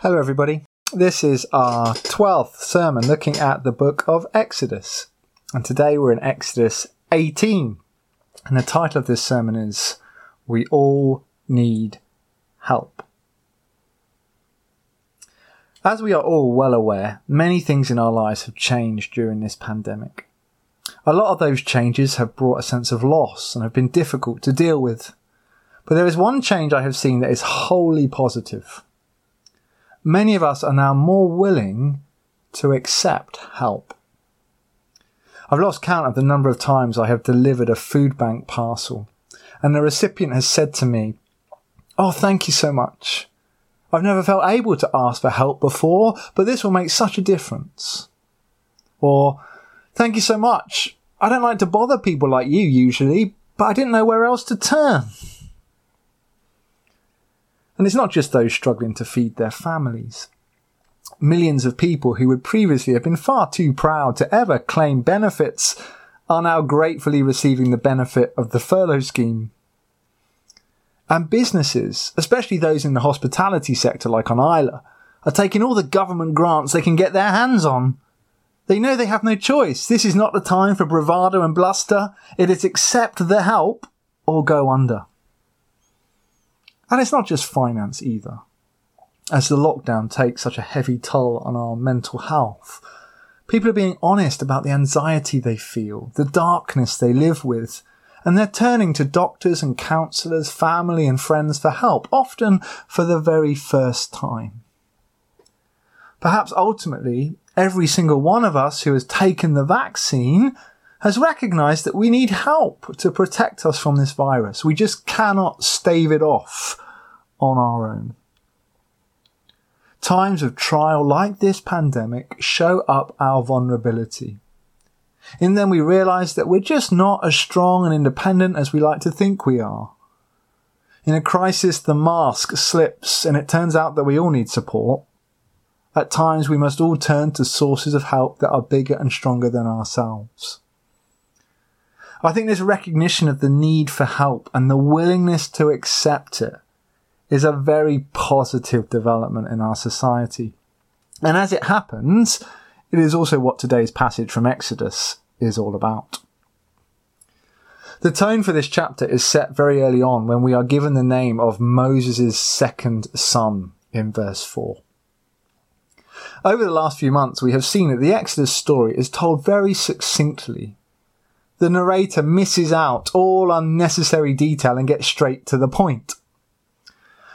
Hello, everybody. This is our 12th sermon looking at the book of Exodus. And today we're in Exodus 18. And the title of this sermon is We All Need Help. As we are all well aware, many things in our lives have changed during this pandemic. A lot of those changes have brought a sense of loss and have been difficult to deal with. But there is one change I have seen that is wholly positive. Many of us are now more willing to accept help. I've lost count of the number of times I have delivered a food bank parcel, and the recipient has said to me, Oh, thank you so much. I've never felt able to ask for help before, but this will make such a difference. Or, thank you so much. I don't like to bother people like you usually, but I didn't know where else to turn. And it's not just those struggling to feed their families. Millions of people who would previously have been far too proud to ever claim benefits are now gratefully receiving the benefit of the furlough scheme. And businesses, especially those in the hospitality sector like on Islay, are taking all the government grants they can get their hands on. They know they have no choice. This is not the time for bravado and bluster. It is accept the help or go under. And it's not just finance either. As the lockdown takes such a heavy toll on our mental health, people are being honest about the anxiety they feel, the darkness they live with, and they're turning to doctors and counsellors, family and friends for help, often for the very first time. Perhaps ultimately, every single one of us who has taken the vaccine has recognized that we need help to protect us from this virus. We just cannot stave it off on our own. Times of trial like this pandemic show up our vulnerability. In them, we realize that we're just not as strong and independent as we like to think we are. In a crisis, the mask slips and it turns out that we all need support. At times, we must all turn to sources of help that are bigger and stronger than ourselves. I think this recognition of the need for help and the willingness to accept it is a very positive development in our society. And as it happens, it is also what today's passage from Exodus is all about. The tone for this chapter is set very early on when we are given the name of Moses' second son in verse 4. Over the last few months, we have seen that the Exodus story is told very succinctly. The narrator misses out all unnecessary detail and gets straight to the point.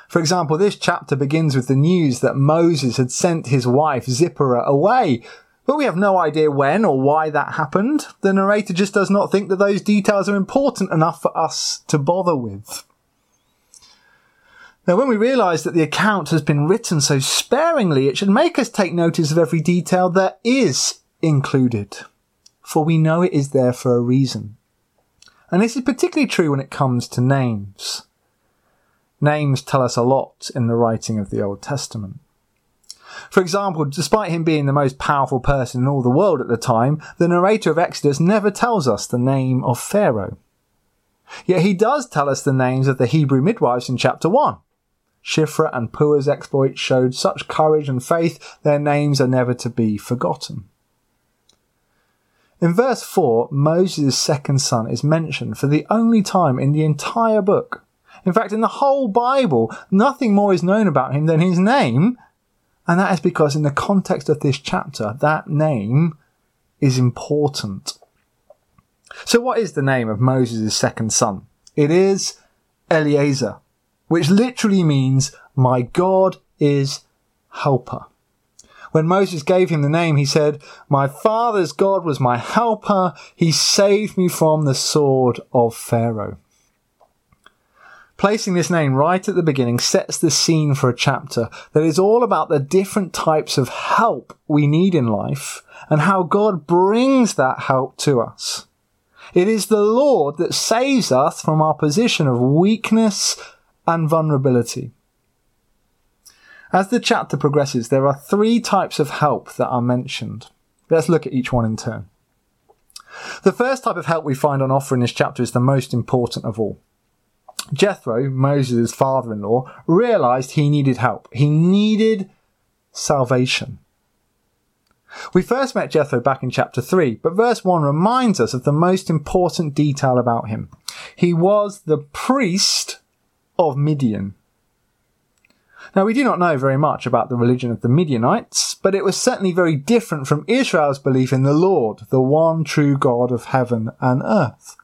For example, this chapter begins with the news that Moses had sent his wife Zipporah away, but we have no idea when or why that happened. The narrator just does not think that those details are important enough for us to bother with. Now, when we realise that the account has been written so sparingly, it should make us take notice of every detail that is included, for we know it is there for a reason. And this is particularly true when it comes to names. Names tell us a lot in the writing of the Old Testament. For example, despite him being the most powerful person in all the world at the time, the narrator of Exodus never tells us the name of Pharaoh. Yet he does tell us the names of the Hebrew midwives in chapter 1. Shifra and Puah's exploits showed such courage and faith, their names are never to be forgotten. In verse 4, Moses' second son is mentioned for the only time in the entire book. In fact, in the whole Bible, nothing more is known about him than his name, and that is because in the context of this chapter, that name is important. So what is the name of Moses' second son? It is Eliezer, which literally means my God is helper. When Moses gave him the name, he said, My father's God was my helper. He saved me from the sword of Pharaoh. Placing this name right at the beginning sets the scene for a chapter that is all about the different types of help we need in life and how God brings that help to us. It is the Lord that saves us from our position of weakness and vulnerability. As the chapter progresses, there are three types of help that are mentioned. Let's look at each one in turn. The first type of help we find on offer in this chapter is the most important of all. Jethro, Moses' father in law, realized he needed help. He needed salvation. We first met Jethro back in chapter 3, but verse 1 reminds us of the most important detail about him. He was the priest of Midian. Now, we do not know very much about the religion of the Midianites, but it was certainly very different from Israel's belief in the Lord, the one true God of heaven and earth.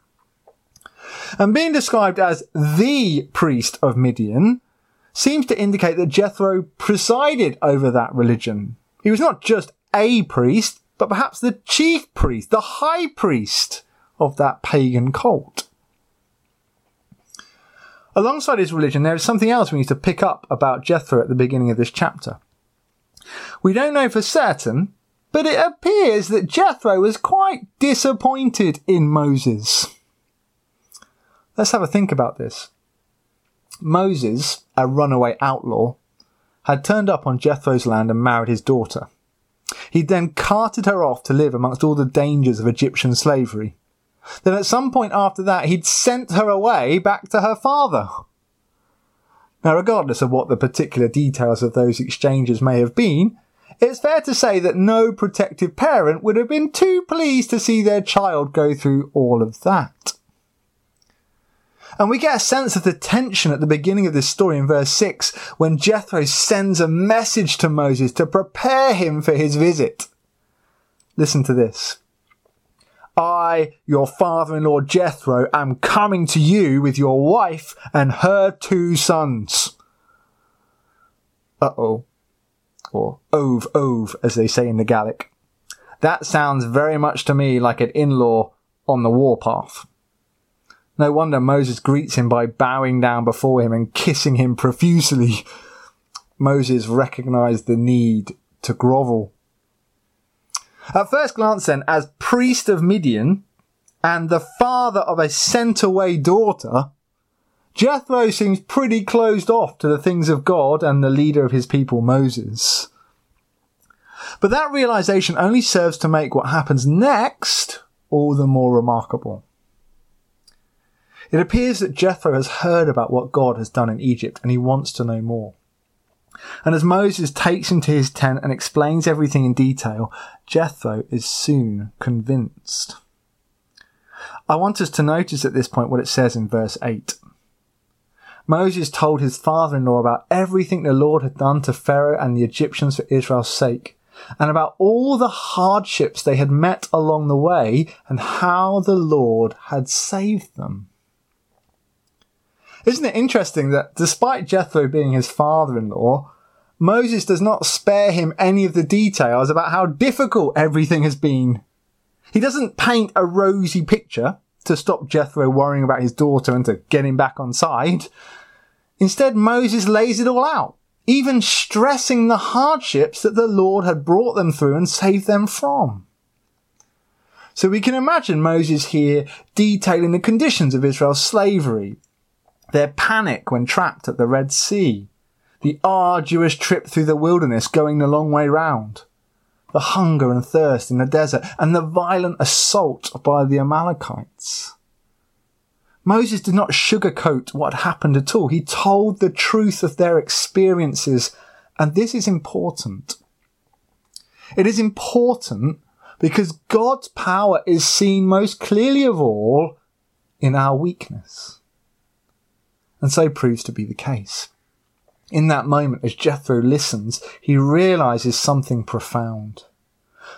And being described as the priest of Midian seems to indicate that Jethro presided over that religion. He was not just a priest, but perhaps the chief priest, the high priest of that pagan cult. Alongside his religion, there is something else we need to pick up about Jethro at the beginning of this chapter. We don't know for certain, but it appears that Jethro was quite disappointed in Moses. Let's have a think about this. Moses, a runaway outlaw, had turned up on Jethro's land and married his daughter. He then carted her off to live amongst all the dangers of Egyptian slavery. Then at some point after that, he'd sent her away back to her father. Now, regardless of what the particular details of those exchanges may have been, it's fair to say that no protective parent would have been too pleased to see their child go through all of that. And we get a sense of the tension at the beginning of this story in verse 6 when Jethro sends a message to Moses to prepare him for his visit. Listen to this. I, your father-in-law Jethro, am coming to you with your wife and her two sons. Uh-oh. Or obh obh, as they say in the Gaelic. That sounds very much to me like an in-law on the warpath. No wonder Moses greets him by bowing down before him and kissing him profusely. Moses recognized the need to grovel. At first glance, then, as priest of Midian and the father of a sent away daughter, Jethro seems pretty closed off to the things of God and the leader of his people, Moses. But that realization only serves to make what happens next all the more remarkable. It appears that Jethro has heard about what God has done in Egypt and he wants to know more. And as Moses takes him to his tent and explains everything in detail, Jethro is soon convinced. I want us to notice at this point what it says in verse 8. Moses told his father-in-law about everything the Lord had done to Pharaoh and the Egyptians for Israel's sake, and about all the hardships they had met along the way and how the Lord had saved them. Isn't it interesting that despite Jethro being his father-in-law, Moses does not spare him any of the details about how difficult everything has been. He doesn't paint a rosy picture to stop Jethro worrying about his daughter and to get him back on side. Instead, Moses lays it all out, even stressing the hardships that the Lord had brought them through and saved them from. So we can imagine Moses here detailing the conditions of Israel's slavery, their panic when trapped at the Red Sea, the arduous trip through the wilderness going the long way round, the hunger and thirst in the desert, and the violent assault by the Amalekites. Moses did not sugarcoat what happened at all. He told the truth of their experiences, and this is important. It is important because God's power is seen most clearly of all in our weakness. And so proves to be the case. In that moment, as Jethro listens, he realizes something profound.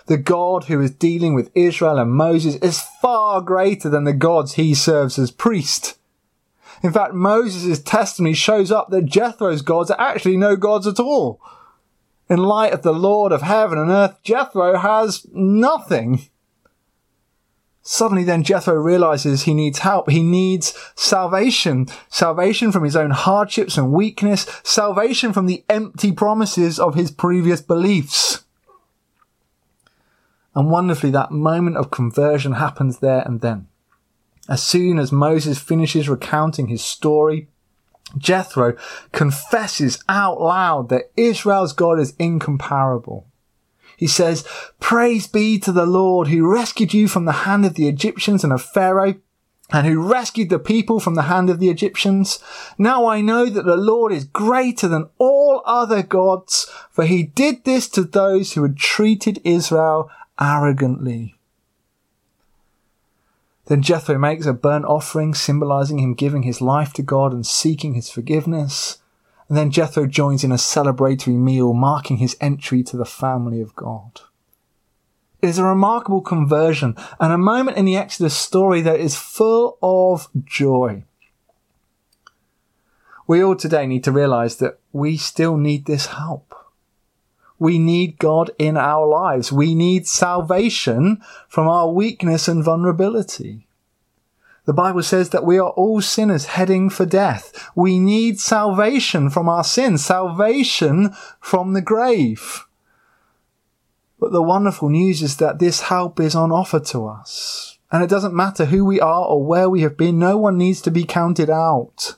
The God who is dealing with Israel and Moses is far greater than the gods he serves as priest. In fact, Moses' testimony shows up that Jethro's gods are actually no gods at all. In light of the Lord of heaven and earth, Jethro has nothing. Suddenly then Jethro realizes he needs help. He needs salvation. Salvation from his own hardships and weakness. Salvation from the empty promises of his previous beliefs. And wonderfully, that moment of conversion happens there and then. As soon as Moses finishes recounting his story, Jethro confesses out loud that Israel's God is incomparable. He says, Praise be to the Lord who rescued you from the hand of the Egyptians and of Pharaoh and who rescued the people from the hand of the Egyptians. Now I know that the Lord is greater than all other gods, for he did this to those who had treated Israel arrogantly. Then Jethro makes a burnt offering, symbolizing him giving his life to God and seeking his forgiveness. And then Jethro joins in a celebratory meal, marking his entry to the family of God. It is a remarkable conversion and a moment in the Exodus story that is full of joy. We all today need to realize that we still need this help. We need God in our lives. We need salvation from our weakness and vulnerability. The Bible says that we are all sinners heading for death. We need salvation from our sins, salvation from the grave. But the wonderful news is that this help is on offer to us. And it doesn't matter who we are or where we have been, no one needs to be counted out.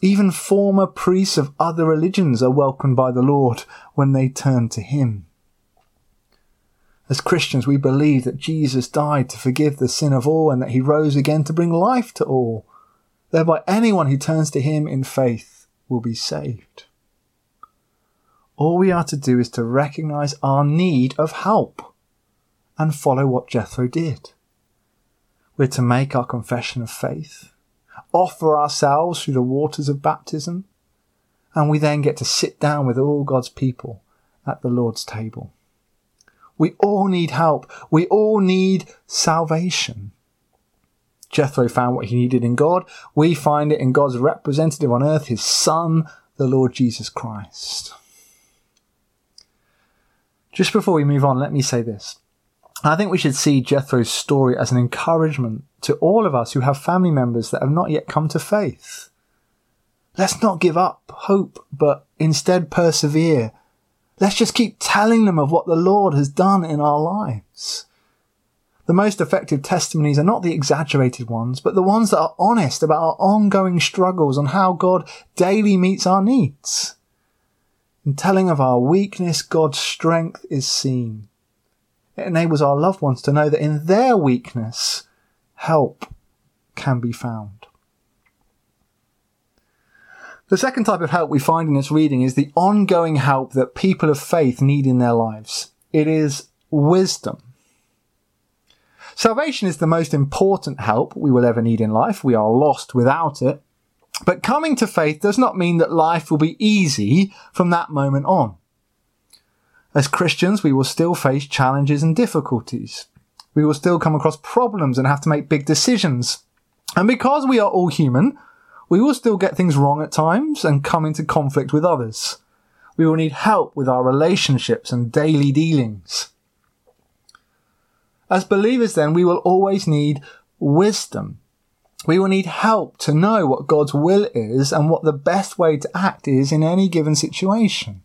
Even former priests of other religions are welcomed by the Lord when they turn to Him. As Christians, we believe that Jesus died to forgive the sin of all and that He rose again to bring life to all. Thereby, anyone who turns to Him in faith will be saved. All we are to do is to recognize our need of help and follow what Jethro did. We're to make our confession of faith, offer ourselves through the waters of baptism, and we then get to sit down with all God's people at the Lord's table. We all need help. We all need salvation. Jethro found what he needed in God. We find it in God's representative on earth, his son, the Lord Jesus Christ. Just before we move on, let me say this. I think we should see Jethro's story as an encouragement to all of us who have family members that have not yet come to faith. Let's not give up hope, but instead persevere. Let's just keep telling them of what the Lord has done in our lives. The most effective testimonies are not the exaggerated ones, but the ones that are honest about our ongoing struggles and how God daily meets our needs. In telling of our weakness, God's strength is seen. It enables our loved ones to know that in their weakness, help can be found. The second type of help we find in this reading is the ongoing help that people of faith need in their lives. It is wisdom. Salvation is the most important help we will ever need in life. We are lost without it. But coming to faith does not mean that life will be easy from that moment on. As Christians, we will still face challenges and difficulties. We will still come across problems and have to make big decisions. And because we are all human, we will still get things wrong at times and come into conflict with others. We will need help with our relationships and daily dealings. As believers, then, we will always need wisdom we will need help to know what God's will is and what the best way to act is in any given situation.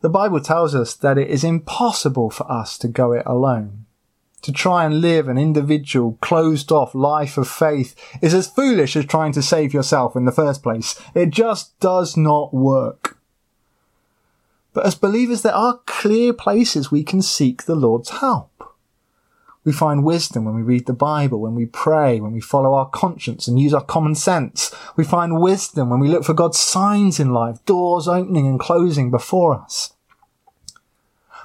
The Bible tells us that it is impossible for us to go it alone. To try and live an individual, closed off life of faith is as foolish as trying to save yourself in the first place. It just does not work. But as believers, there are clear places we can seek the Lord's help. We find wisdom when we read the Bible, when we pray, when we follow our conscience and use our common sense. We find wisdom when we look for God's signs in life, doors opening and closing before us.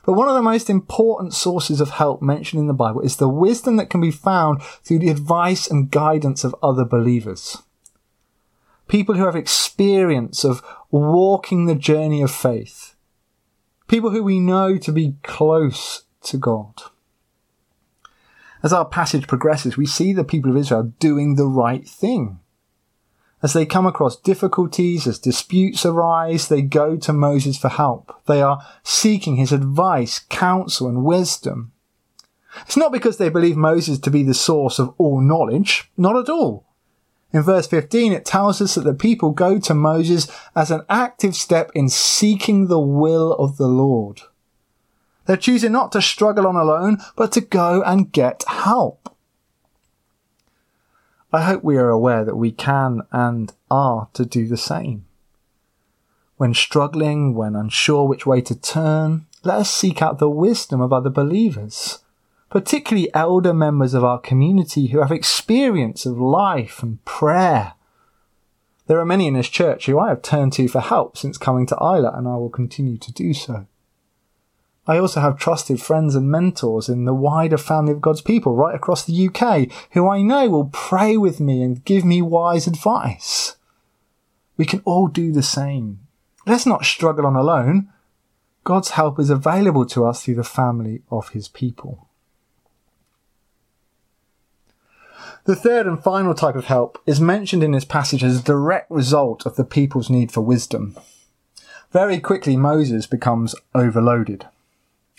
But one of the most important sources of help mentioned in the Bible is the wisdom that can be found through the advice and guidance of other believers. People who have experience of walking the journey of faith. People who we know to be close to God. As our passage progresses, we see the people of Israel doing the right thing. As they come across difficulties, as disputes arise, they go to Moses for help. They are seeking his advice, counsel, and wisdom. It's not because they believe Moses to be the source of all knowledge, not at all. In verse 15, it tells us that the people go to Moses as an active step in seeking the will of the Lord. They're choosing not to struggle on alone, but to go and get help. I hope we are aware that we can and are to do the same. When struggling, when unsure which way to turn, let us seek out the wisdom of other believers, particularly elder members of our community who have experience of life and prayer. There are many in this church who I have turned to for help since coming to Islay, and I will continue to do so. I also have trusted friends and mentors in the wider family of God's people right across the UK who I know will pray with me and give me wise advice. We can all do the same. Let's not struggle on alone. God's help is available to us through the family of his people. The third and final type of help is mentioned in this passage as a direct result of the people's need for wisdom. Very quickly, Moses becomes overloaded.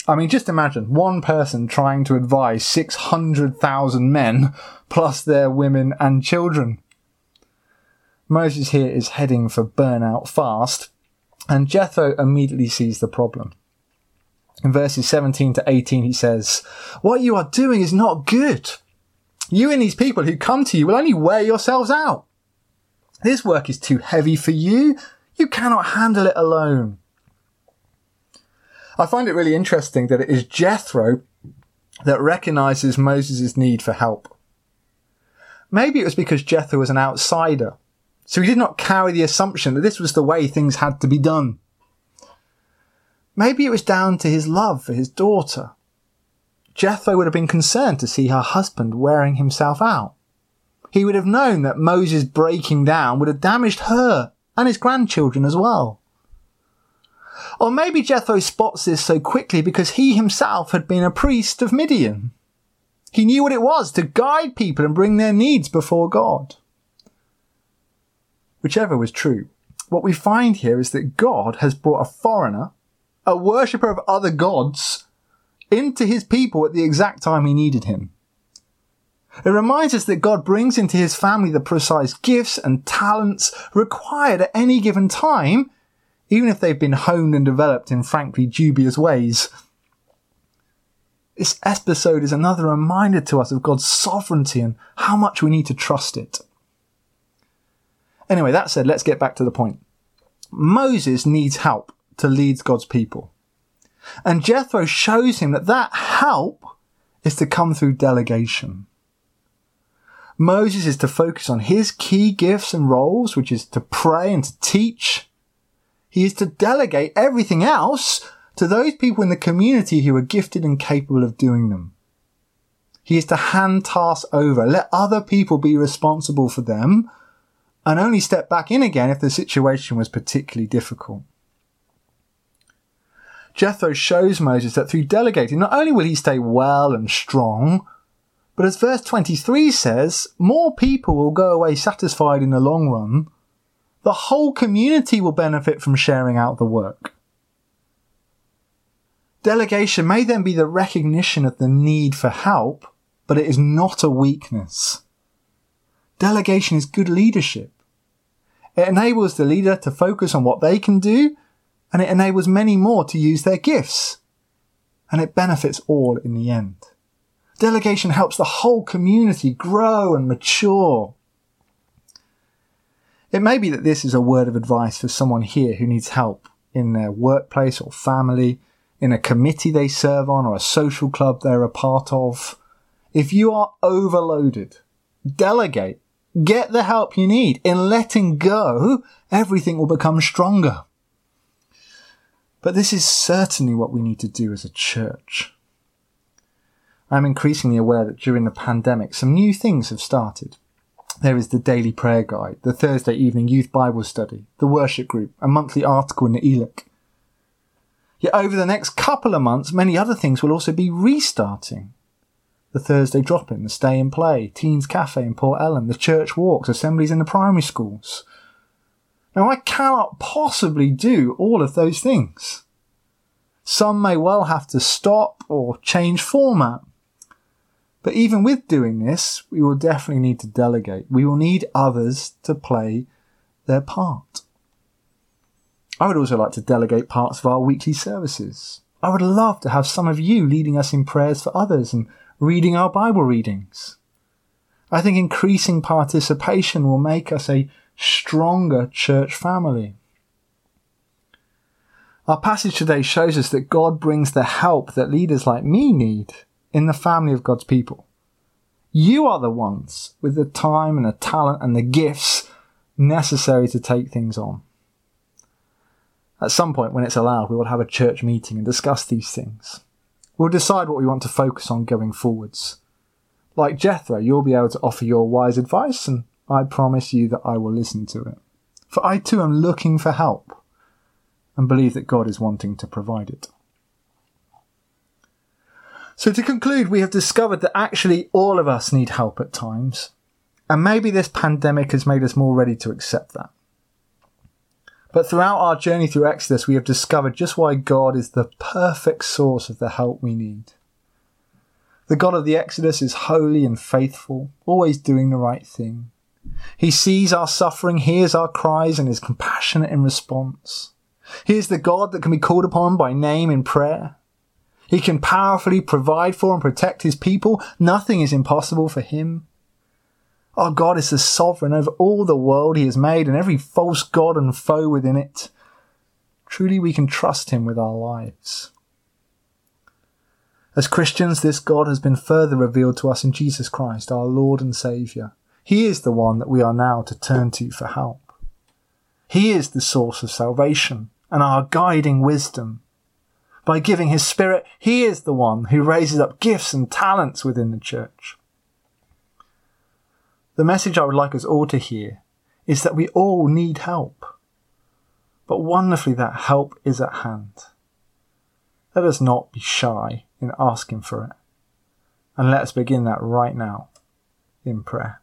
I mean, just imagine one person trying to advise 600,000 men plus their women and children. Moses here is heading for burnout fast, and Jethro immediately sees the problem. In verses 17 to 18, he says, What you are doing is not good. You and these people who come to you will only wear yourselves out. This work is too heavy for you. You cannot handle it alone. I find it really interesting that it is Jethro that recognizes Moses' need for help. Maybe it was because Jethro was an outsider, so he did not carry the assumption that this was the way things had to be done. Maybe it was down to his love for his daughter. Jethro would have been concerned to see her husband wearing himself out. He would have known that Moses breaking down would have damaged her and his grandchildren as well. Or maybe Jethro spots this so quickly because he himself had been a priest of Midian. He knew what it was to guide people and bring their needs before God. Whichever was true, what we find here is that God has brought a foreigner, a worshipper of other gods, into his people at the exact time he needed him. It reminds us that God brings into his family the precise gifts and talents required at any given time even if they've been honed and developed in frankly dubious ways. This episode is another reminder to us of God's sovereignty and how much we need to trust it. Anyway, that said, let's get back to the point. Moses needs help to lead God's people. And Jethro shows him that that help is to come through delegation. Moses is to focus on his key gifts and roles, which is to pray and to teach, he is to delegate everything else to those people in the community who are gifted and capable of doing them. He is to hand tasks over, let other people be responsible for them, and only step back in again if the situation was particularly difficult. Jethro shows Moses that through delegating, not only will he stay well and strong, but as verse 23 says, more people will go away satisfied in the long run the whole community will benefit from sharing out the work. Delegation may then be the recognition of the need for help, but it is not a weakness. Delegation is good leadership. It enables the leader to focus on what they can do, and it enables many more to use their gifts. And it benefits all in the end. Delegation helps the whole community grow and mature. It may be that this is a word of advice for someone here who needs help in their workplace or family, in a committee they serve on, or a social club they're a part of. If you are overloaded, delegate. Get the help you need. In letting go, everything will become stronger. But this is certainly what we need to do as a church. I'm increasingly aware that during the pandemic, some new things have started. There is the daily prayer guide, the Thursday evening youth Bible study, the worship group, a monthly article in the Ileach. Yet over the next couple of months, many other things will also be restarting. The Thursday drop-in, the stay and play, Teens Cafe in Port Ellen, the church walks, assemblies in the primary schools. Now I cannot possibly do all of those things. Some may well have to stop or change format. But even with doing this, we will definitely need to delegate. We will need others to play their part. I would also like to delegate parts of our weekly services. I would love to have some of you leading us in prayers for others and reading our Bible readings. I think increasing participation will make us a stronger church family. Our passage today shows us that God brings the help that leaders like me need in the family of God's people. You are the ones with the time and the talent and the gifts necessary to take things on. At some point, when it's allowed, we will have a church meeting and discuss these things. We'll decide what we want to focus on going forwards. Like Jethro, you'll be able to offer your wise advice, and I promise you that I will listen to it. For I too am looking for help and believe that God is wanting to provide it. So to conclude, we have discovered that actually all of us need help at times. And maybe this pandemic has made us more ready to accept that. But throughout our journey through Exodus, we have discovered just why God is the perfect source of the help we need. The God of the Exodus is holy and faithful, always doing the right thing. He sees our suffering, hears our cries, and is compassionate in response. He is the God that can be called upon by name in prayer. He can powerfully provide for and protect his people. Nothing is impossible for him. Our God is the sovereign over all the world he has made and every false God and foe within it. Truly we can trust him with our lives. As Christians, this God has been further revealed to us in Jesus Christ, our Lord and Saviour. He is the one that we are now to turn to for help. He is the source of salvation and our guiding wisdom. By giving his spirit, he is the one who raises up gifts and talents within the church. The message I would like us all to hear is that we all need help. But wonderfully that help is at hand. Let us not be shy in asking for it. And let us begin that right now in prayer.